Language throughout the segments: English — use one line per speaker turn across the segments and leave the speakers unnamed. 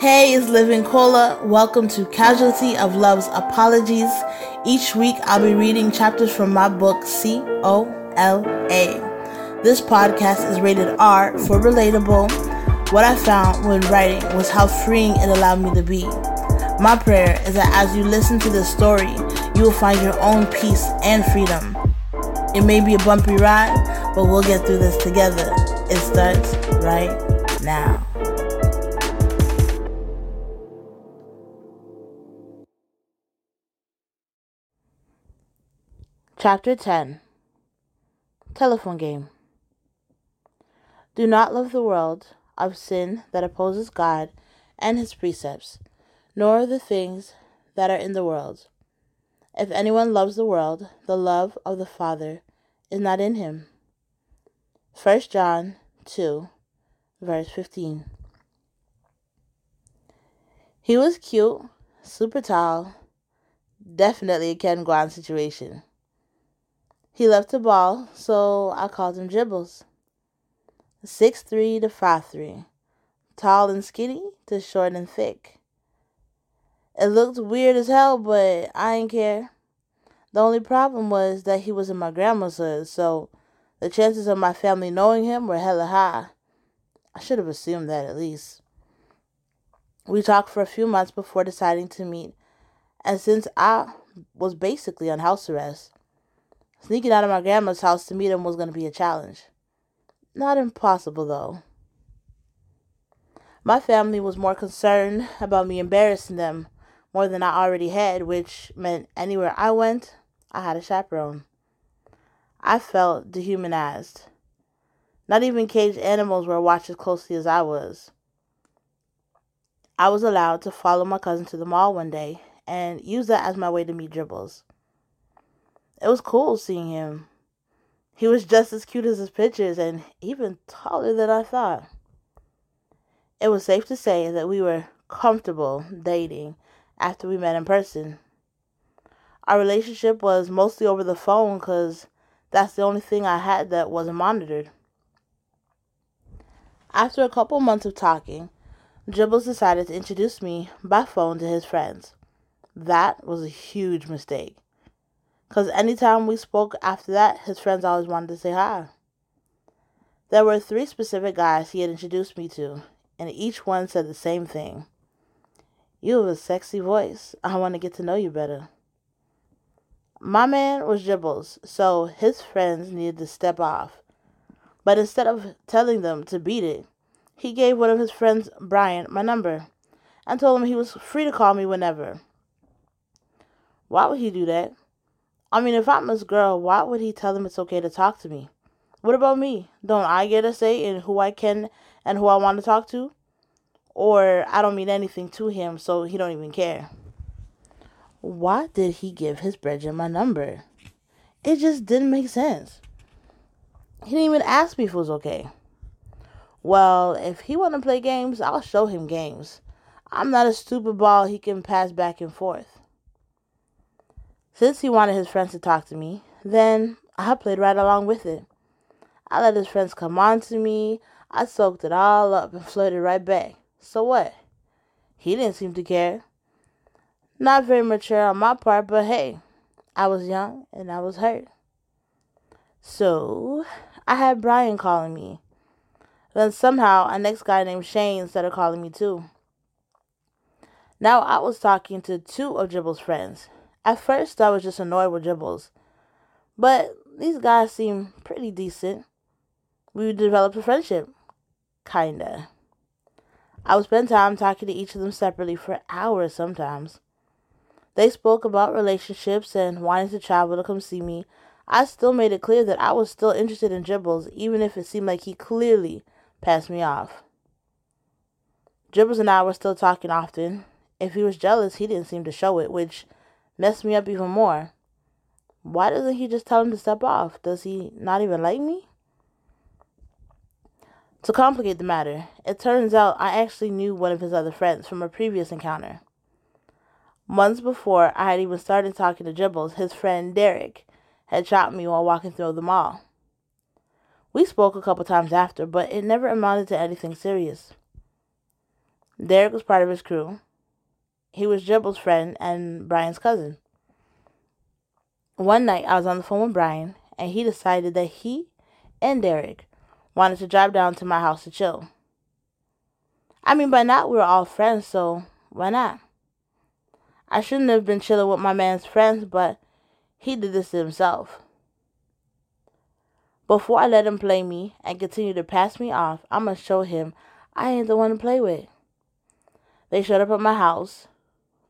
Hey, it's Living Cola. Welcome to Casualty of Love's Apologies. Each week I'll be reading chapters from my book C O L A. This podcast is rated R for relatable. What I found when writing was how freeing it allowed me to be. My prayer is that as you listen to this story, you will find your own peace and freedom. It may be a bumpy ride, but we'll get through this together. It starts right now. Chapter 10 Telephone Game Do not love the world of sin that opposes God and his precepts, nor the things that are in the world. If anyone loves the world, the love of the Father is not in him. 1 John 2, verse 15. He was cute, super tall, definitely a Ken Guan situation. He loved to ball, so I called him Dribbles. Six three to five three, tall and skinny to short and thick. It looked weird as hell, but I didn't care. The only problem was that he was in my grandma's hood, so the chances of my family knowing him were hella high. I should have assumed that at least. We talked for a few months before deciding to meet, and since I was basically on house arrest, Sneaking out of my grandma's house to meet him was going to be a challenge. Not impossible, though. My family was more concerned about me embarrassing them more than I already had, which meant anywhere I went, I had a chaperone. I felt dehumanized. Not even caged animals were watched as closely as I was. I was allowed to follow my cousin to the mall one day and use that as my way to meet Dribbles. It was cool seeing him. He was just as cute as his pictures and even taller than I thought. It was safe to say that we were comfortable dating after we met in person. Our relationship was mostly over the phone because that's the only thing I had that wasn't monitored. After a couple months of talking, Dribbles decided to introduce me by phone to his friends. That was a huge mistake. Because anytime we spoke after that, his friends always wanted to say hi. There were three specific guys he had introduced me to, and each one said the same thing. You have a sexy voice. I want to get to know you better. My man was Dribbles, so his friends needed to step off. But instead of telling them to beat it, he gave one of his friends, Brian, my number and told him he was free to call me whenever. Why would he do that? I mean, if I'm his girl, why would he tell them it's okay to talk to me? What about me? Don't I get a say in who I can and who I want to talk to? Or I don't mean anything to him, so he don't even care. Why did he give his brethren my number? It just didn't make sense. He didn't even ask me if it was okay. Well, if he want to play games, I'll show him games. I'm not a stupid ball he can pass back and forth. Since he wanted his friends to talk to me, then I played right along with it. I let his friends come on to me. I soaked it all up and flirted right back. So what? He didn't seem to care. Not very mature on my part, but hey, I was young and I was hurt. So I had Brian calling me. Then somehow a next guy named Shane started calling me too. Now I was talking to two of Dribble's friends, at first, I was just annoyed with Dribbles. But these guys seem pretty decent. We developed a friendship. Kinda. I would spend time talking to each of them separately for hours sometimes. They spoke about relationships and wanting to travel to come see me. I still made it clear that I was still interested in Dribbles, even if it seemed like he clearly passed me off. Dribbles and I were still talking often. If he was jealous, he didn't seem to show it, which messed me up even more. Why doesn't he just tell him to step off? Does he not even like me? To complicate the matter, it turns out I actually knew one of his other friends from a previous encounter. Months before I had even started talking to Dribbles, his friend Derek had shot me while walking through the mall. We spoke a couple times after, but it never amounted to anything serious. Derek was part of his crew. He was Dribble's friend and Brian's cousin. One night I was on the phone with Brian and he decided that he and Derek wanted to drive down to my house to chill. I mean, by now we were all friends, so why not? I shouldn't have been chilling with my man's friends, but he did this to himself. Before I let him play me and continue to pass me off, going to show him I ain't the one to play with. They showed up at my house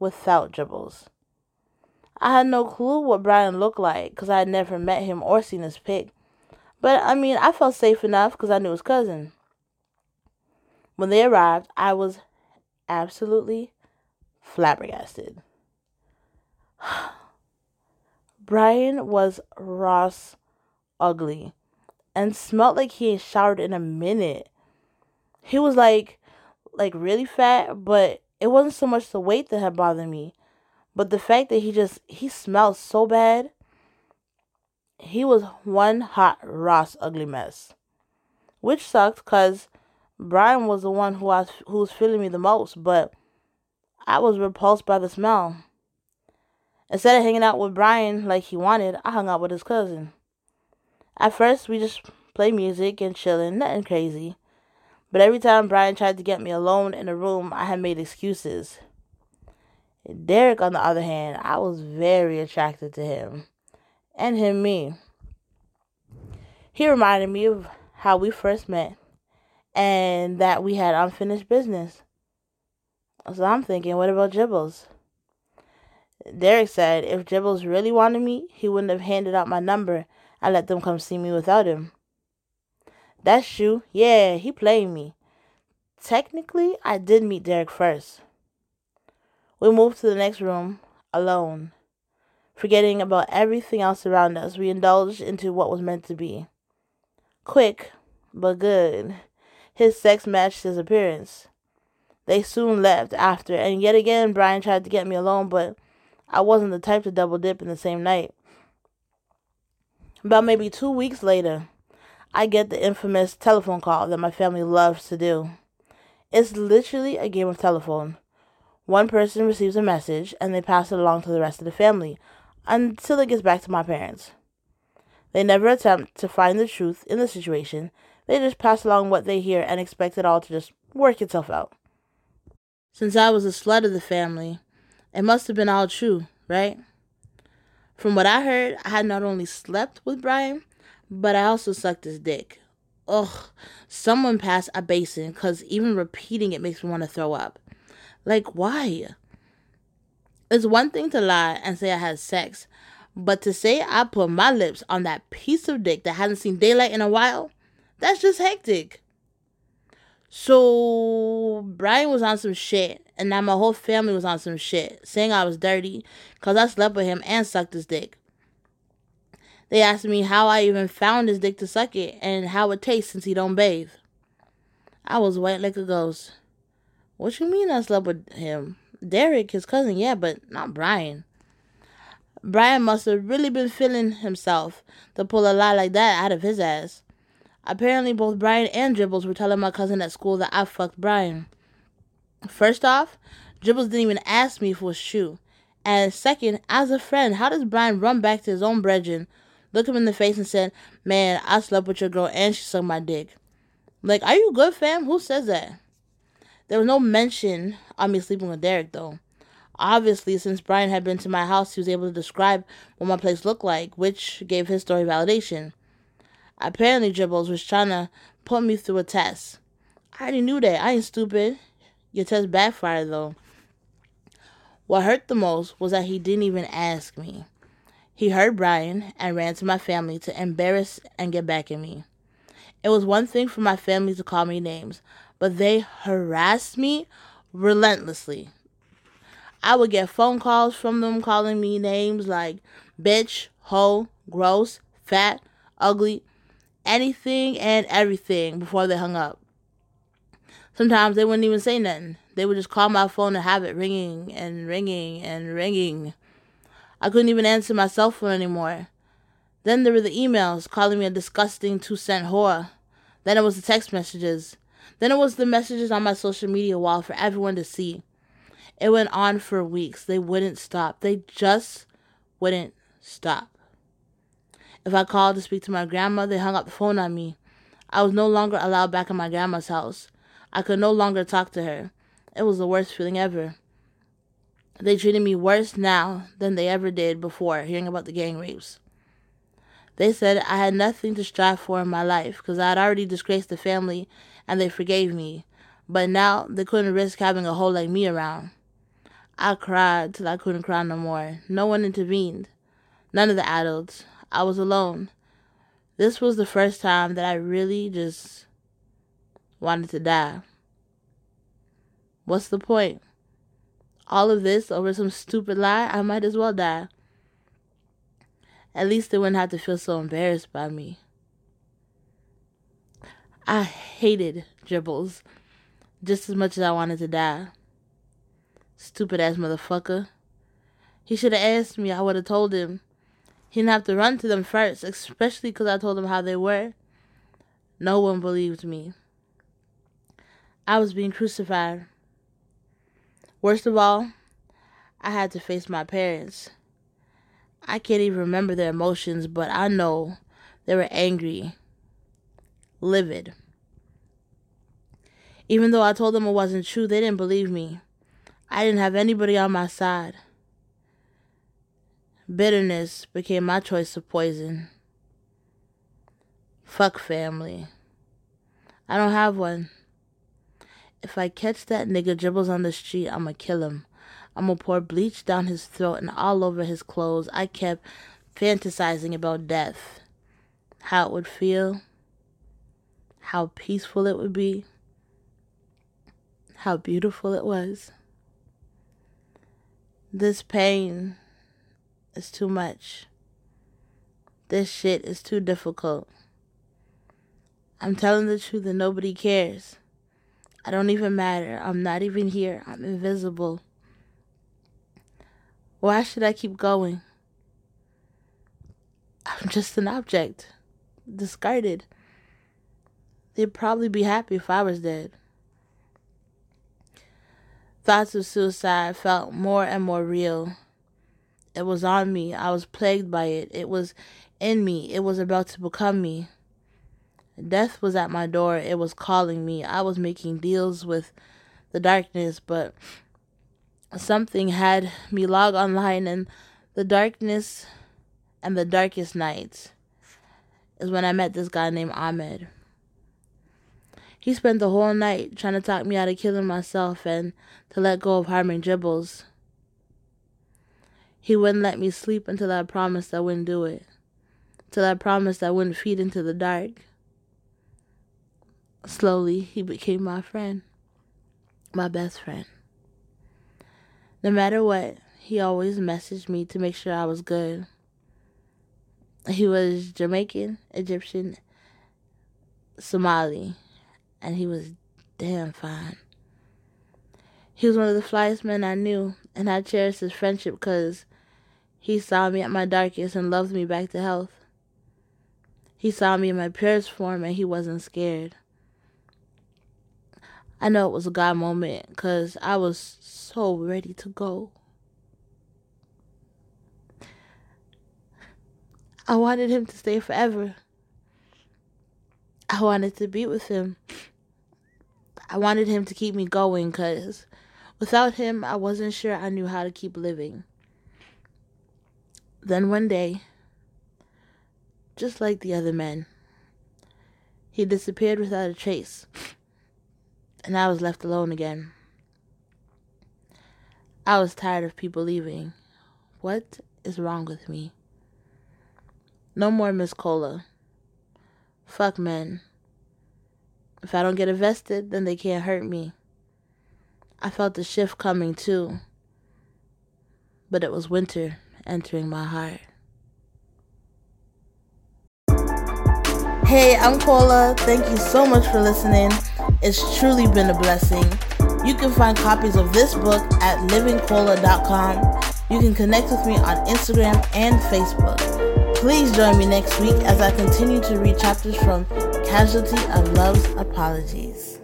without dribbles. I had no clue what Brian looked like because I had never met him or seen his pic. But I mean, I felt safe enough because I knew his cousin. When they arrived, I was absolutely flabbergasted. Brian was Ross ugly and smelled like he had showered in a minute. He was like like really fat, but it wasn't so much the weight that had bothered me, but the fact that he just he smelled so bad. He was one hot Ross ugly mess, which sucked because Brian was the one who was who was feeling me the most, but I was repulsed by the smell. Instead of hanging out with Brian like he wanted, I hung out with his cousin. At first, we just played music and chilling, nothing crazy. But every time Brian tried to get me alone in a room, I had made excuses. Derek, on the other hand, I was very attracted to him, and him me. He reminded me of how we first met and that we had unfinished business. So I'm thinking, what about Dribbles? Derek said if Dribbles really wanted me, he wouldn't have handed out my number and let them come see me without him. That's true. Yeah, he played me. Technically, I did meet Derek first. We moved to the next room alone. Forgetting about everything else around us, we indulged into what was meant to be. Quick, but good. His sex matched his appearance. They soon left after, and yet again Brian tried to get me alone, but I wasn't the type to double dip in the same night. About maybe two weeks later, I get the infamous telephone call that my family loves to do. It's literally a game of telephone. One person receives a message and they pass it along to the rest of the family until it gets back to my parents. They never attempt to find the truth in the situation, they just pass along what they hear and expect it all to just work itself out. Since I was a slut of the family, it must have been all true, right? From what I heard, I had not only slept with Brian, but I also sucked his dick. Ugh, someone pass a basin because even repeating it makes me want to throw up. Like, why? It's one thing to lie and say I had sex, but to say I put my lips on that piece of dick that hasn't seen daylight in a while, that's just hectic. So Brian was on some shit, and now my whole family was on some shit, saying I was dirty because I slept with him and sucked his dick. They asked me how I even found his dick to suck it and how it tastes since he don't bathe. I was white like a ghost. What you mean I slept with him? Derek, his cousin, yeah, but not Brian. Brian must have really been feeling himself to pull a lie like that out of his ass. Apparently, both Brian and Dribbles were telling my cousin at school that I fucked Brian. First off, Dribbles didn't even ask me it was true. And second, as a friend, how does Brian run back to his own brethren, look him in the face, and said, Man, I slept with your girl and she sucked my dick? Like, are you good, fam? Who says that? There was no mention of me sleeping with Derek, though. Obviously, since Brian had been to my house, he was able to describe what my place looked like, which gave his story validation. Apparently, Dribbles was trying to put me through a test. I already knew that. I ain't stupid. Your test backfired, though. What hurt the most was that he didn't even ask me. He heard Brian and ran to my family to embarrass and get back at me. It was one thing for my family to call me names, but they harassed me relentlessly. I would get phone calls from them calling me names like bitch, hoe, gross, fat, ugly, anything and everything before they hung up. Sometimes they wouldn't even say nothing. They would just call my phone and have it ringing and ringing and ringing. I couldn't even answer my cell phone anymore. Then there were the emails calling me a disgusting two cent whore. Then it was the text messages. Then it was the messages on my social media wall for everyone to see. It went on for weeks. They wouldn't stop. They just wouldn't stop. If I called to speak to my grandma, they hung up the phone on me. I was no longer allowed back in my grandma's house. I could no longer talk to her. It was the worst feeling ever. They treated me worse now than they ever did before hearing about the gang rapes. They said I had nothing to strive for in my life because I had already disgraced the family and they forgave me. But now they couldn't risk having a hole like me around. I cried till I couldn't cry no more. No one intervened. None of the adults. I was alone. This was the first time that I really just wanted to die. What's the point? All of this over some stupid lie? I might as well die. At least they wouldn't have to feel so embarrassed by me. I hated Dribbles just as much as I wanted to die. Stupid ass motherfucker. He should have asked me, I would have told him. He didn't have to run to them first, especially because I told him how they were. No one believed me. I was being crucified. Worst of all, I had to face my parents. I can't even remember their emotions, but I know they were angry, livid. Even though I told them it wasn't true, they didn't believe me. I didn't have anybody on my side. Bitterness became my choice of poison. Fuck family. I don't have one. If I catch that nigga dribbles on the street, I'ma kill him. I'm gonna pour bleach down his throat and all over his clothes. I kept fantasizing about death. How it would feel. How peaceful it would be. How beautiful it was. This pain is too much. This shit is too difficult. I'm telling the truth and nobody cares. I don't even matter. I'm not even here. I'm invisible. Why should I keep going? I'm just an object, discarded. They'd probably be happy if I was dead. Thoughts of suicide felt more and more real. It was on me. I was plagued by it. It was in me. It was about to become me. Death was at my door. It was calling me. I was making deals with the darkness, but something had me log online and the darkness and the darkest nights is when I met this guy named Ahmed. He spent the whole night trying to talk me out of killing myself and to let go of harming dribbles. He wouldn't let me sleep until I promised I wouldn't do it. Till I promised I wouldn't feed into the dark. Slowly, he became my friend, my best friend. No matter what, he always messaged me to make sure I was good. He was Jamaican, Egyptian, Somali, and he was damn fine. He was one of the flyest men I knew, and I cherished his friendship because he saw me at my darkest and loved me back to health. He saw me in my purest form and he wasn't scared. I know it was a God moment because I was so ready to go. I wanted him to stay forever. I wanted to be with him. I wanted him to keep me going because without him, I wasn't sure I knew how to keep living. Then one day, just like the other men, he disappeared without a trace and I was left alone again. I was tired of people leaving. What is wrong with me? No more Miss Cola. Fuck men. If I don't get invested, then they can't hurt me. I felt the shift coming too. But it was winter entering my heart. Hey, I'm Cola. Thank you so much for listening. It's truly been a blessing. You can find copies of this book at livingcola.com. You can connect with me on Instagram and Facebook. Please join me next week as I continue to read chapters from Casualty of Love's Apologies.